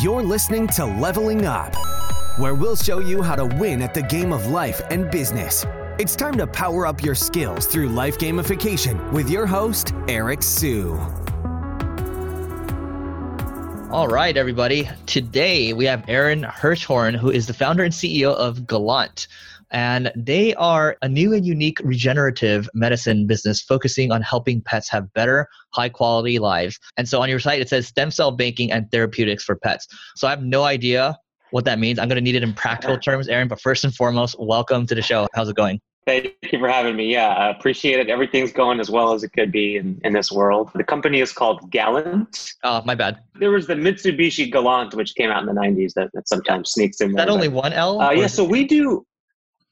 You're listening to Leveling Up, where we'll show you how to win at the game of life and business. It's time to power up your skills through life gamification with your host, Eric Siu. All right, everybody. Today we have Aaron Hirschhorn, who is the founder and CEO of Gallant. And they are a new and unique regenerative medicine business focusing on helping pets have better, high quality lives. And so on your site, it says stem cell banking and therapeutics for pets. So I have no idea what that means. I'm going to need it in practical terms, Aaron. But first and foremost, welcome to the show. How's it going? Thank you for having me. Yeah, I appreciate it. Everything's going as well as it could be in, in this world. The company is called Gallant. Oh, my bad. There was the Mitsubishi Galant, which came out in the 90s that, that sometimes sneaks in Is there. that only but- one L? Uh, yeah, so we do,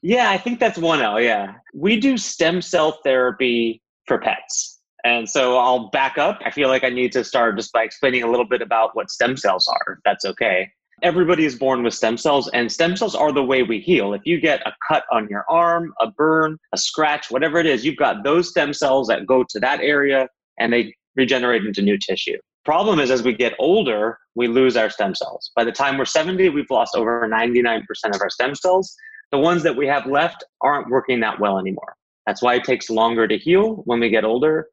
yeah, I think that's one L. Yeah. We do stem cell therapy for pets. And so I'll back up. I feel like I need to start just by explaining a little bit about what stem cells are, if that's okay. Everybody is born with stem cells, and stem cells are the way we heal. If you get a cut on your arm, a burn, a scratch, whatever it is, you've got those stem cells that go to that area and they regenerate into new tissue. Problem is, as we get older, we lose our stem cells. By the time we're 70, we've lost over 99% of our stem cells. The ones that we have left aren't working that well anymore. That's why it takes longer to heal when we get older.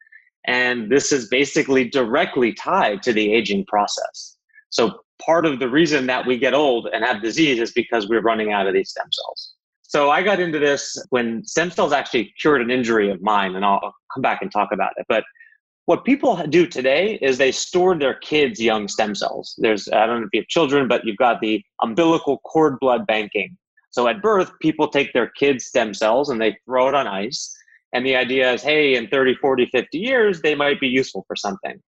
And this is basically directly tied to the aging process. So, part of the reason that we get old and have disease is because we're running out of these stem cells. So, I got into this when stem cells actually cured an injury of mine, and I'll come back and talk about it. But what people do today is they store their kids' young stem cells. There's, I don't know if you have children, but you've got the umbilical cord blood banking. So at birth, people take their kids' stem cells and they throw it on ice. And the idea is, hey, in 30, 40, 50 years, they might be useful for something.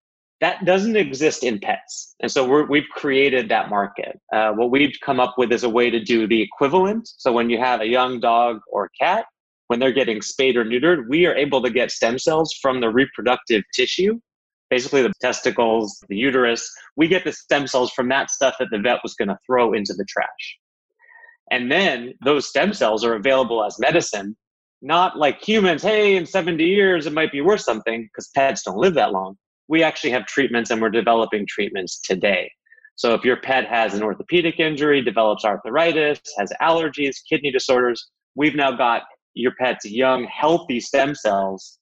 That doesn't exist in pets. And so we're, we've created that market. Uh, what we've come up with is a way to do the equivalent. So when you have a young dog or cat, when they're getting spayed or neutered, we are able to get stem cells from the reproductive tissue, basically the testicles, the uterus. We get the stem cells from that stuff that the vet was going to throw into the trash. And then those stem cells are available as medicine, not like humans, hey, in 70 years it might be worth something because pets don't live that long. We actually have treatments and we're developing treatments today. So if your pet has an orthopedic injury, develops arthritis, has allergies, kidney disorders, we've now got your pet's young, healthy stem cells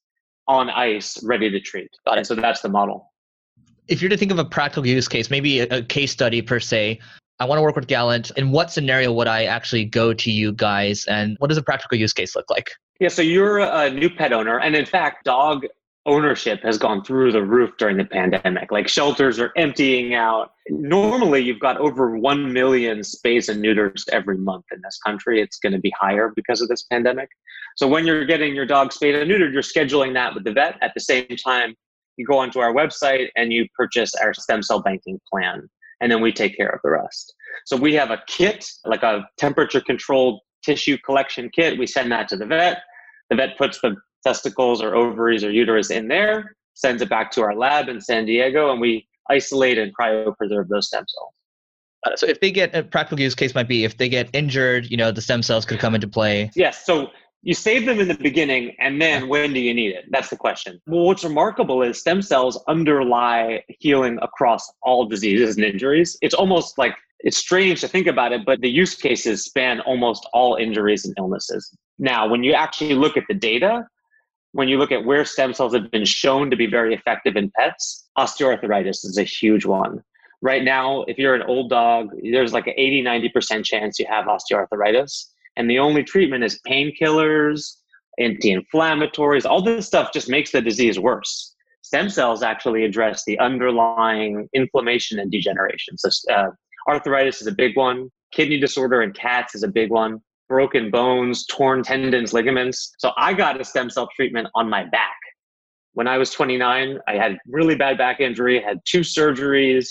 on ice ready to treat. Got it. And so that's the model. if you're to think of a practical use case, maybe a, a case study per se, I want to work with Gallant. In what scenario would I actually go to you guys, and what does a practical use case look like? Yeah, so you're a new pet owner, and in fact, dog ownership has gone through the roof during the pandemic. Like shelters are emptying out. Normally, you've got over 1 million spays and neuters every month in this country. It's going to be higher because of this pandemic. So, when you're getting your dog spayed and neutered, you're scheduling that with the vet. At the same time, you go onto our website and you purchase our stem cell banking plan, and then we take care of the rest. So, we have a kit, like a temperature controlled tissue collection kit. We send that to the vet. The vet puts the testicles or ovaries or uterus in there, sends it back to our lab in San Diego, and we isolate and cryopreserve those stem cells. Uh, so if they get a practical use case might be if they get injured, you know, the stem cells could come into play. Yes, so you save them in the beginning, and then when do you need it? That's the question. Well, what's remarkable is stem cells underlie healing across all diseases and injuries. It's almost like it's strange to think about it, but the use cases span almost all injuries and illnesses. Now, when you actually look at the data, when you look at where stem cells have been shown to be very effective in pets, osteoarthritis is a huge one. Right now, if you're an old dog, there's like an 80, 90% chance you have osteoarthritis. And the only treatment is painkillers, anti inflammatories. All this stuff just makes the disease worse. Stem cells actually address the underlying inflammation and degeneration. So, uh, arthritis is a big one, kidney disorder in cats is a big one broken bones, torn tendons, ligaments. So I got a stem cell treatment on my back. When I was 29, I had really bad back injury, had two surgeries.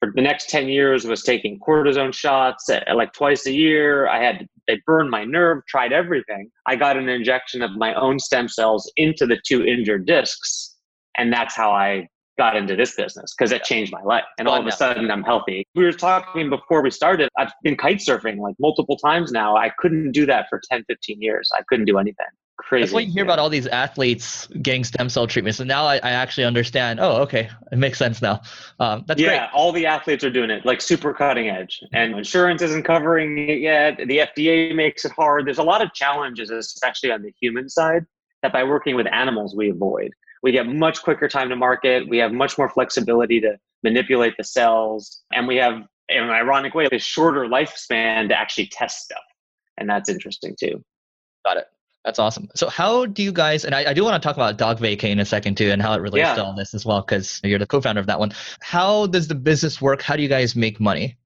For the next 10 years, was taking cortisone shots uh, like twice a year. I had they burned my nerve, tried everything. I got an injection of my own stem cells into the two injured discs, and that's how I got into this business because it changed my life. And all of a sudden, I'm healthy. We were talking before we started. I've been kite surfing like multiple times now. I couldn't do that for 10, 15 years. I couldn't do anything. Crazy. That's why you hear yeah. about all these athletes getting stem cell treatments. And now I, I actually understand. Oh, okay, it makes sense now. Um, that's yeah, great. all the athletes are doing it, like super cutting edge, and insurance isn't covering it yet. The FDA makes it hard. There's a lot of challenges, especially on the human side, that by working with animals we avoid. We get much quicker time to market. We have much more flexibility to manipulate the cells, and we have, in an ironic way, a shorter lifespan to actually test stuff, and that's interesting too. Got it. That's awesome. So, how do you guys? And I, I do want to talk about Dog Vacay in a second too, and how it relates Yeah. to all this as well, because you're the co-founder of that one. How does the business work? How do you guys make money?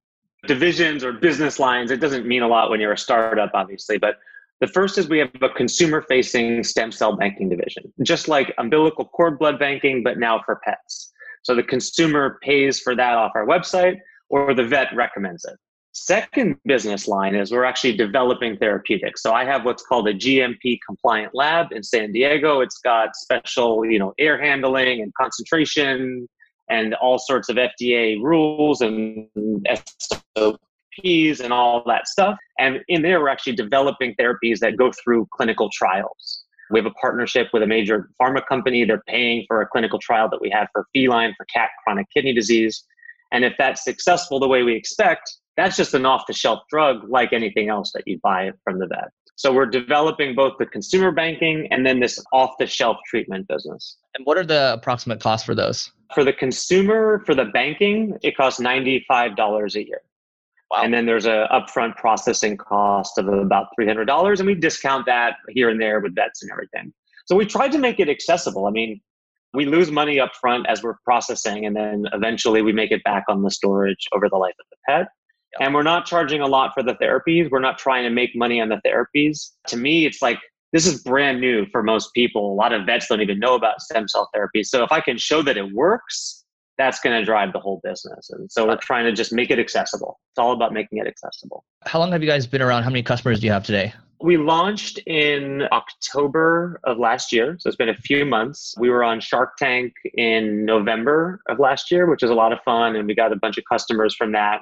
divisions or business lines. It doesn't mean a lot when you're a startup, obviously, but the first is we have a consumer facing stem cell banking division, just like umbilical cord blood banking, but now for pets. So the consumer pays for that off our website or the vet recommends it. Second business line is we're actually developing therapeutics. So I have what's called a GMP compliant lab in San Diego. It's got special, you know, air handling and concentration and all sorts of FDA rules and SOPs and all that stuff. And in there, we're actually developing therapies that go through clinical trials. We have a partnership with a major pharma company. They're paying for a clinical trial that we have for feline, for cat chronic kidney disease. And if that's successful the way we expect, that's just an off the shelf drug like anything else that you buy from the vet. So we're developing both the consumer banking and then this off the shelf treatment business. And what are the approximate costs for those? For the consumer, for the banking, it costs $95 a year. Wow. And then there's a upfront processing cost of about $300 and we discount that here and there with vets and everything. So we tried to make it accessible. I mean, we lose money up front as we're processing and then eventually we make it back on the storage over the life of the pet. And we're not charging a lot for the therapies. We're not trying to make money on the therapies. To me, it's like this is brand new for most people. A lot of vets don't even know about stem cell therapy. So if I can show that it works, that's going to drive the whole business. And so we're trying to just make it accessible. It's all about making it accessible. How long have you guys been around? How many customers do you have today? We launched in October of last year. So it's been a few months. We were on Shark Tank in November of last year, which was a lot of fun. And we got a bunch of customers from that.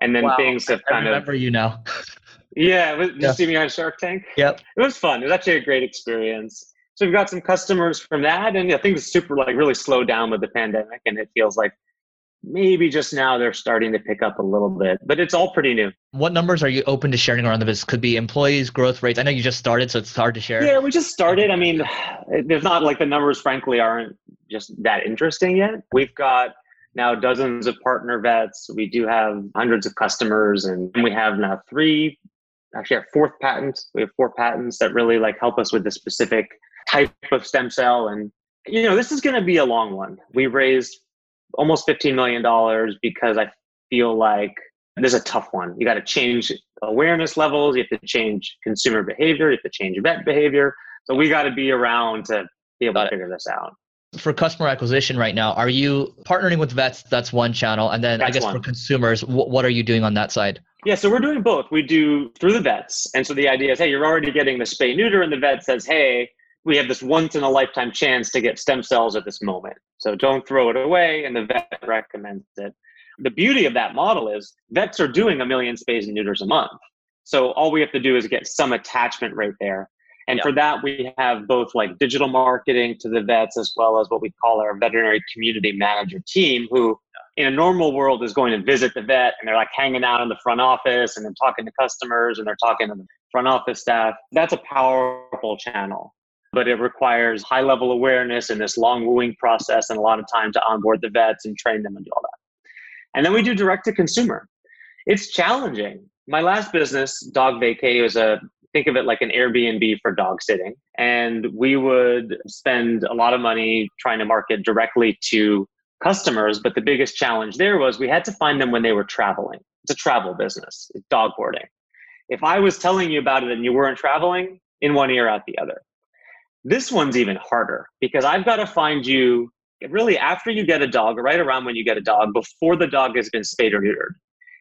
And then Wow. things have I kind of, remember you now. yeah, did Yeah. you see me on Shark Tank? Yep. It was fun. It was actually a great experience. So we've got some customers from that. And yeah, things super like really slowed down with the pandemic. And it feels like maybe just now they're starting to pick up a little bit, but it's all pretty new. What numbers are you open to sharing around the business? Could be employees, growth rates. I know you just started, so it's hard to share. Yeah, we just started. I mean, there's not like the numbers, frankly, aren't just that interesting yet. We've got now dozens of partner vets. We do have hundreds of customers, and we have now three, actually, our fourth patent. We have four patents that really like help us with the specific type of stem cell. And, you know, this is going to be a long one. We raised almost $15 million because I feel like this is a tough one. You got to change awareness levels. You have to change consumer behavior. You have to change vet behavior. So we got to be around to be able Got to it. figure this out. For customer acquisition right now, are you partnering with vets? That's one channel. And then I guess one. for consumers, wh- what are you doing on that side? Yeah, so we're doing both. We do through the vets. And so the idea is, hey, you're already getting the spay neuter, and the vet says, hey, we have this once in a lifetime chance to get stem cells at this moment. So don't throw it away. And the vet recommends it. The beauty of that model is vets are doing a million spays and neuters a month. So all we have to do is get some attachment rate there. And Yeah. for that, we have both like digital marketing to the vets as well as what we call our veterinary community manager team, who in a normal world is going to visit the vet and they're like hanging out in the front office and then talking to customers and they're talking to the front office staff. That's a powerful channel, but it requires high level awareness and this long wooing process and a lot of time to onboard the vets and train them and do all that. And then we do direct to consumer. It's challenging. My last business, Dog Vacay, was a think of it like an Airbnb for dog sitting. And we would spend a lot of money trying to market directly to customers. But the biggest challenge there was we had to find them when they were traveling. It's a travel business, dog boarding. If I was telling you about it and you weren't traveling, in one ear, out the other. This one's even harder because I've got to find you really after you get a dog, right around when you get a dog, before the dog has been spayed or neutered.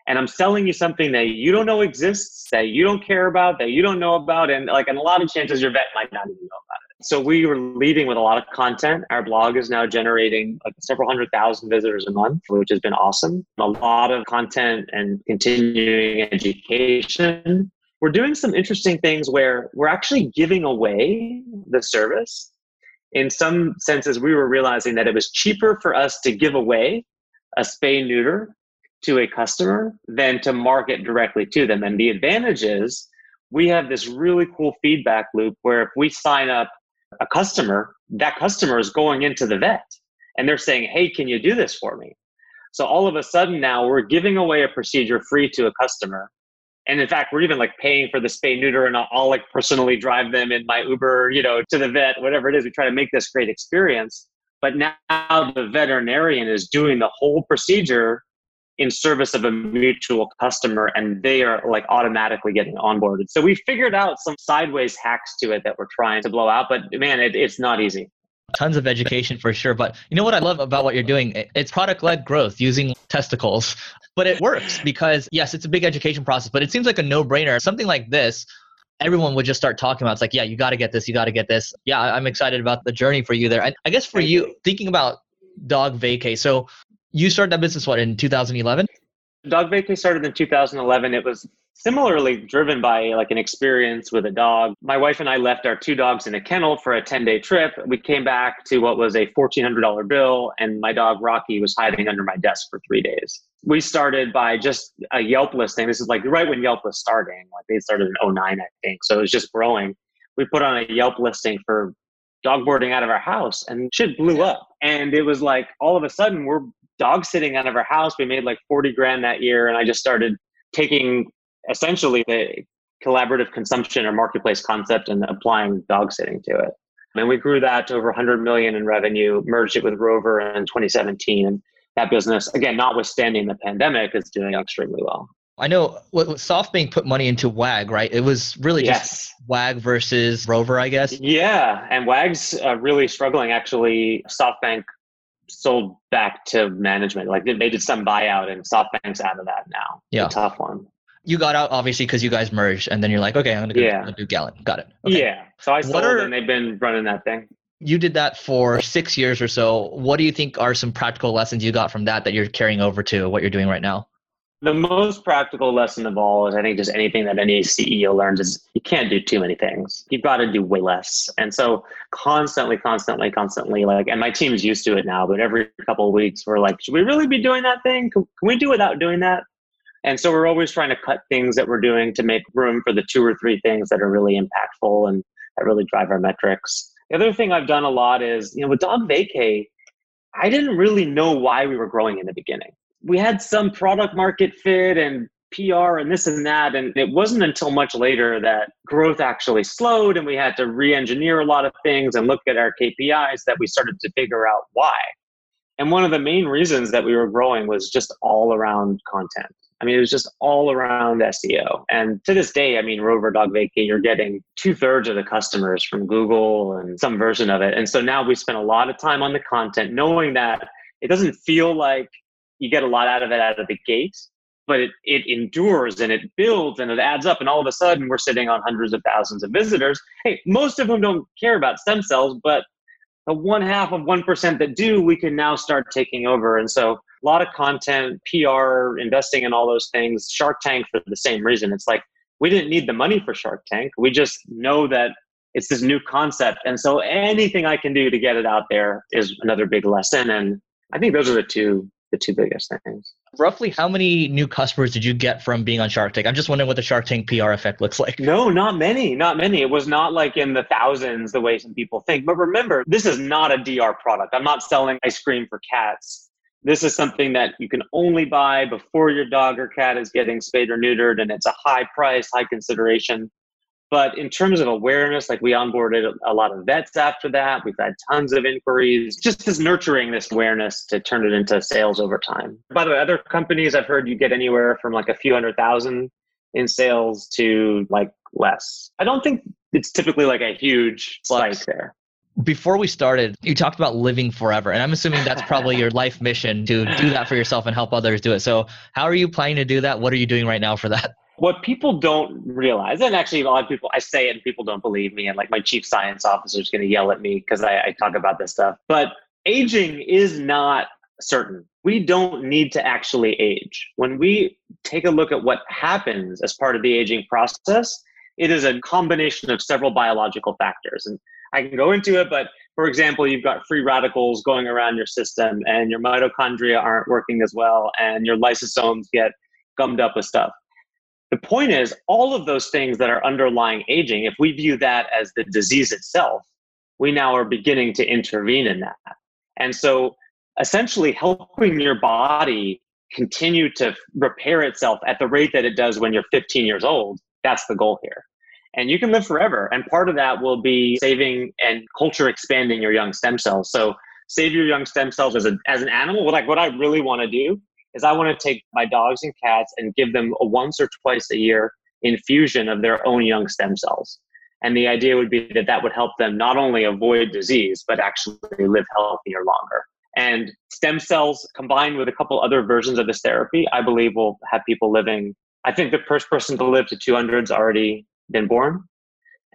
And I'm selling you something that you don't know exists, that you don't care about, that you don't know about, and like, and a lot of chances your vet might not even know about it. So we were leading with a lot of content. Our blog is now generating like several hundred thousand visitors a month, which has been awesome. A lot of content and continuing education. we're doing some interesting things where we're actually giving away the service. In some senses, we were realizing that it was cheaper for us to give away a spay neuter to a customer than to market directly to them. And the advantage is we have this really cool feedback loop where if we sign up a customer, that customer is going into the vet and they're saying, Hey, can you do this for me? So all of a sudden now we're giving away a procedure free to a customer. And in fact, we're even like paying for the spay neuter and I'll, like personally drive them in my Uber, you know, to the vet, whatever it is. We try to make this great experience. But now the veterinarian is doing the whole procedure in service of a mutual customer and they are like automatically getting onboarded. So we figured out some sideways hacks to it that we're trying to blow out, but man, it, it's not easy. Tons of education for sure. But you know what I love about what you're doing? It's product led growth using testicles. But it works because, yes, it's a big education process, but it seems like a no brainer. Something like this, everyone would just start talking about. It's like, yeah, you got to get this, you got to get this. Yeah, I'm excited about the journey for you there. And I guess for you, thinking about dog vacay. So you started that business what in 2011? Dog Vacay started in 2011. It was similarly driven by like an experience with a dog. My wife and I left our two dogs in a kennel for a 10 day trip. We came back to what was a $1,400 bill, and my dog Rocky was hiding under my desk for three days. We started by just a Yelp listing. This is like right when Yelp was starting. Like they started in 09, I think. So it was just growing. We put on a Yelp listing for dog boarding out of our house and shit blew up. And it was like all of a sudden we're dog sitting out of our house. We made like 40 grand that year. And I just started taking essentially the collaborative consumption or marketplace concept and applying dog sitting to it. And we grew that to over 100 million in revenue, merged it with Rover in 2017. And that business, again, notwithstanding the pandemic, is doing extremely well. I know SoftBank put money into WAG, right? It was really yes. just WAG versus Rover, I guess. Yeah, and WAG's uh, really struggling. Actually, SoftBank sold back to management. Like they did some buyout, and SoftBank's out of that now. Yeah, tough one. You got out obviously because you guys merged, and then you're like, okay, I'm gonna go yeah. do Gallant. Got it. Okay. Yeah. So I sold, are, and they've been running that thing. You did that for six years or so. What do you think are some practical lessons you got from that that you're carrying over to what you're doing right now? The most practical lesson of all is I think just anything that any CEO learns is you can't do too many things. You've got to do way less. And so constantly, constantly, constantly, like, and my team's used to it now, but every couple of weeks we're like, should we really be doing that thing? Can, can we do without doing that? And so we're always trying to cut things that we're doing to make room for the two or three things that are really impactful and that really drive our metrics. The other thing I've done a lot is, you know, with Dog Vacay, I didn't really know why we were growing in the beginning we had some product market fit and PR and this and that. And it wasn't until much later that growth actually slowed and we had to re engineer a lot of things and look at our KPIs that we started to figure out why. And one of the main reasons that we were growing was just all around content. I mean, it was just all around SEO. And to this day, I mean, Rover Dog Vacay, you're getting two thirds of the customers from Google and some version of it. And so now we spend a lot of time on the content, knowing that it doesn't feel like you get a lot out of it out of the gate, but it, it endures and it builds and it adds up. And all of a sudden, we're sitting on hundreds of thousands of visitors. Hey, most of them don't care about stem cells, but the one half of 1% that do, we can now start taking over. And so, a lot of content, PR, investing in all those things, Shark Tank for the same reason. It's like we didn't need the money for Shark Tank. We just know that it's this new concept. And so, anything I can do to get it out there is another big lesson. And I think those are the two the two biggest things. Roughly how many new customers did you get from being on Shark Tank? I'm just wondering what the Shark Tank PR effect looks like. No, not many, not many. It was not like in the thousands the way some people think. But remember, this is not a DR product. I'm not selling ice cream for cats. This is something that you can only buy before your dog or cat is getting spayed or neutered, and it's a high price, high consideration. But in terms of awareness, like we onboarded a lot of vets after that. We've had tons of inquiries, just as nurturing this awareness to turn it into sales over time. By the way, other companies I've heard you get anywhere from like a few hundred thousand in sales to like less. I don't think it's typically like a huge spike there. Before we started, you talked about living forever, and I'm assuming that's probably your life mission to do that for yourself and help others do it. So, how are you planning to do that? What are you doing right now for that? What people don't realize, and actually a lot of people, I say it and people don't believe me, and like my chief science officer is going to yell at me because I, I talk about this stuff. But aging is not certain. We don't need to actually age. When we take a look at what happens as part of the aging process, it is a combination of several biological factors. And I can go into it, but for example, you've got free radicals going around your system and your mitochondria aren't working as well and your lysosomes get gummed up with stuff. The point is, all of those things that are underlying aging, if we view that as the disease itself, we now are beginning to intervene in that. And so essentially helping your body continue to repair itself at the rate that it does when you're 15 years old, that's the goal here and you can live forever. And part of that will be saving and culture expanding your young stem cells. So save your young stem cells as a as an animal. Like what I really want to do is I want to take my dogs and cats and give them a once or twice a year infusion of their own young stem cells. And the idea would be that that would help them not only avoid disease, but actually live healthier longer. And stem cells combined with a couple other versions of this therapy, I believe will have people living. I think the first person to live to 200 is already been born.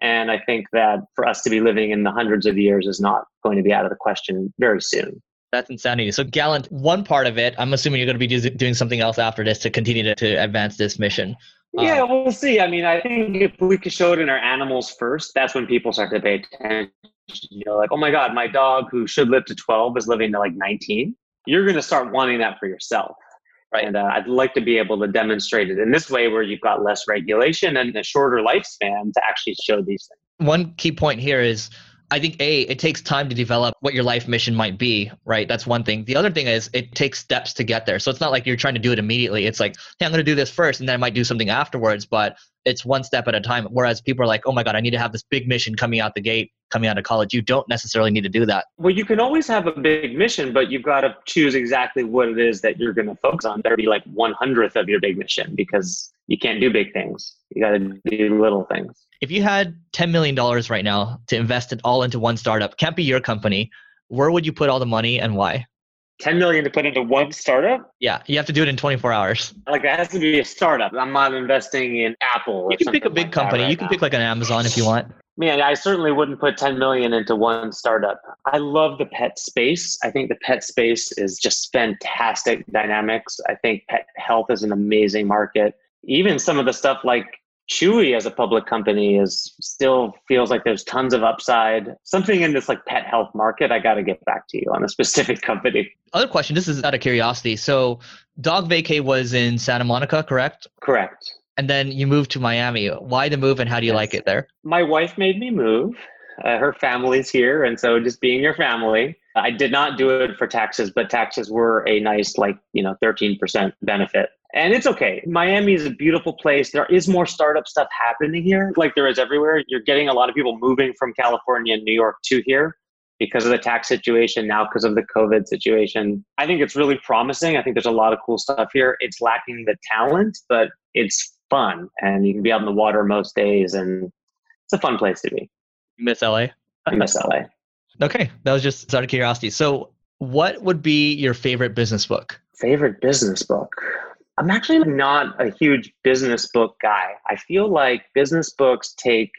And I think that for us to be living in the hundreds of years is not going to be out of the question very soon. That's insanity. So, Gallant, one part of it, I'm assuming you're going to be doing something else after this to continue to, to advance this mission. Yeah, um, we'll see. I mean, I think if we could show it in our animals first, that's when people start to pay attention. You know, like, oh my God, my dog who should live to 12 is living to like 19. You're going to start wanting that for yourself. Right. And uh, I'd like to be able to demonstrate it in this way where you've got less regulation and a shorter lifespan to actually show these things. One key point here is I think A, it takes time to develop what your life mission might be, right? That's one thing. The other thing is it takes steps to get there. So it's not like you're trying to do it immediately. It's like, hey, I'm going to do this first and then I might do something afterwards, but it's one step at a time. Whereas people are like, oh my God, I need to have this big mission coming out the gate coming out of college. You don't necessarily need to do that. Well, you can always have a big mission, but you've got to choose exactly what it is that you're going to focus on. There be like one hundredth of your big mission because you can't do big things. You got to do little things. If you had $10 million right now to invest it all into one startup, can't be your company, where would you put all the money and why? 10 million to put into one startup? Yeah, you have to do it in 24 hours. Like it has to be a startup. I'm not investing in Apple. You can pick a big like company. Right you can now. pick like an Amazon if you want. Man, I certainly wouldn't put 10 million into one startup. I love the pet space. I think the pet space is just fantastic dynamics. I think pet health is an amazing market. Even some of the stuff like Chewy as a public company is still feels like there's tons of upside. Something in this like pet health market, I got to get back to you on a specific company. Other question. This is out of curiosity. So, Dog Vacay was in Santa Monica, correct? Correct. And then you moved to Miami. Why the move, and how do you yes. like it there? My wife made me move. Uh, her family's here, and so just being your family. I did not do it for taxes, but taxes were a nice, like you know, thirteen percent benefit and it's okay. Miami is a beautiful place. There is more startup stuff happening here, like there is everywhere. You're getting a lot of people moving from California and New York to here because of the tax situation, now because of the COVID situation. I think it's really promising. I think there's a lot of cool stuff here. It's lacking the talent, but it's fun and you can be out in the water most days and it's a fun place to be. You miss LA? I miss LA. Okay. That was just out of curiosity. So what would be your favorite business book? Favorite business book? I'm actually not a huge business book guy. I feel like business books take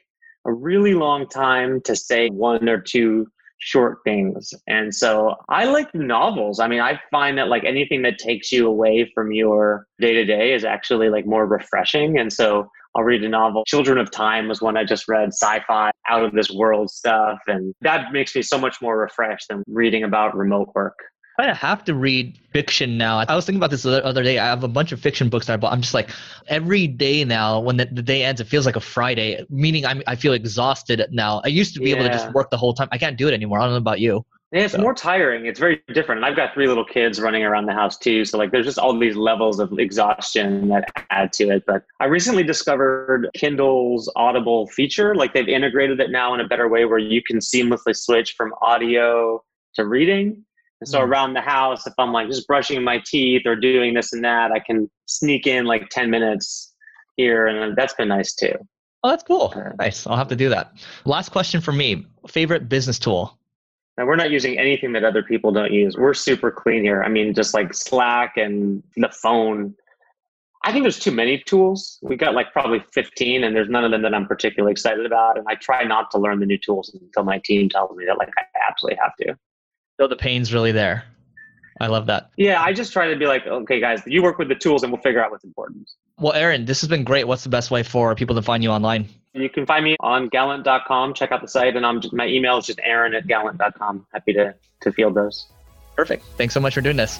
a really long time to say one or two short things. And so I like novels. I mean, I find that like anything that takes you away from your day to day is actually like more refreshing. And so I'll read a novel. Children of Time was one I just read, sci fi, out of this world stuff. And that makes me so much more refreshed than reading about remote work. I have to read fiction now. I was thinking about this the other day. I have a bunch of fiction books that I bought. I'm just like, every day now, when the, the day ends, it feels like a Friday, meaning I'm, I feel exhausted now. I used to be yeah. able to just work the whole time. I can't do it anymore. I don't know about you. Yeah, it's so. more tiring. It's very different. And I've got three little kids running around the house too. So like there's just all these levels of exhaustion that add to it. But I recently discovered Kindle's Audible feature. Like they've integrated it now in a better way where you can seamlessly switch from audio to reading. And so around the house, if I'm like just brushing my teeth or doing this and that, I can sneak in like 10 minutes here. And that's been nice too. Oh, that's cool. Nice. I'll have to do that. Last question for me favorite business tool? Now, we're not using anything that other people don't use. We're super clean here. I mean, just like Slack and the phone. I think there's too many tools. We got like probably 15, and there's none of them that I'm particularly excited about. And I try not to learn the new tools until my team tells me that like I absolutely have to though the pain's really there. I love that. Yeah, I just try to be like, okay, guys, you work with the tools and we'll figure out what's important. Well, Aaron, this has been great. What's the best way for people to find you online? You can find me on gallant.com. Check out the site, and I'm just, my email is just aaron at gallant.com. Happy to, to field those. Perfect. Thanks so much for doing this.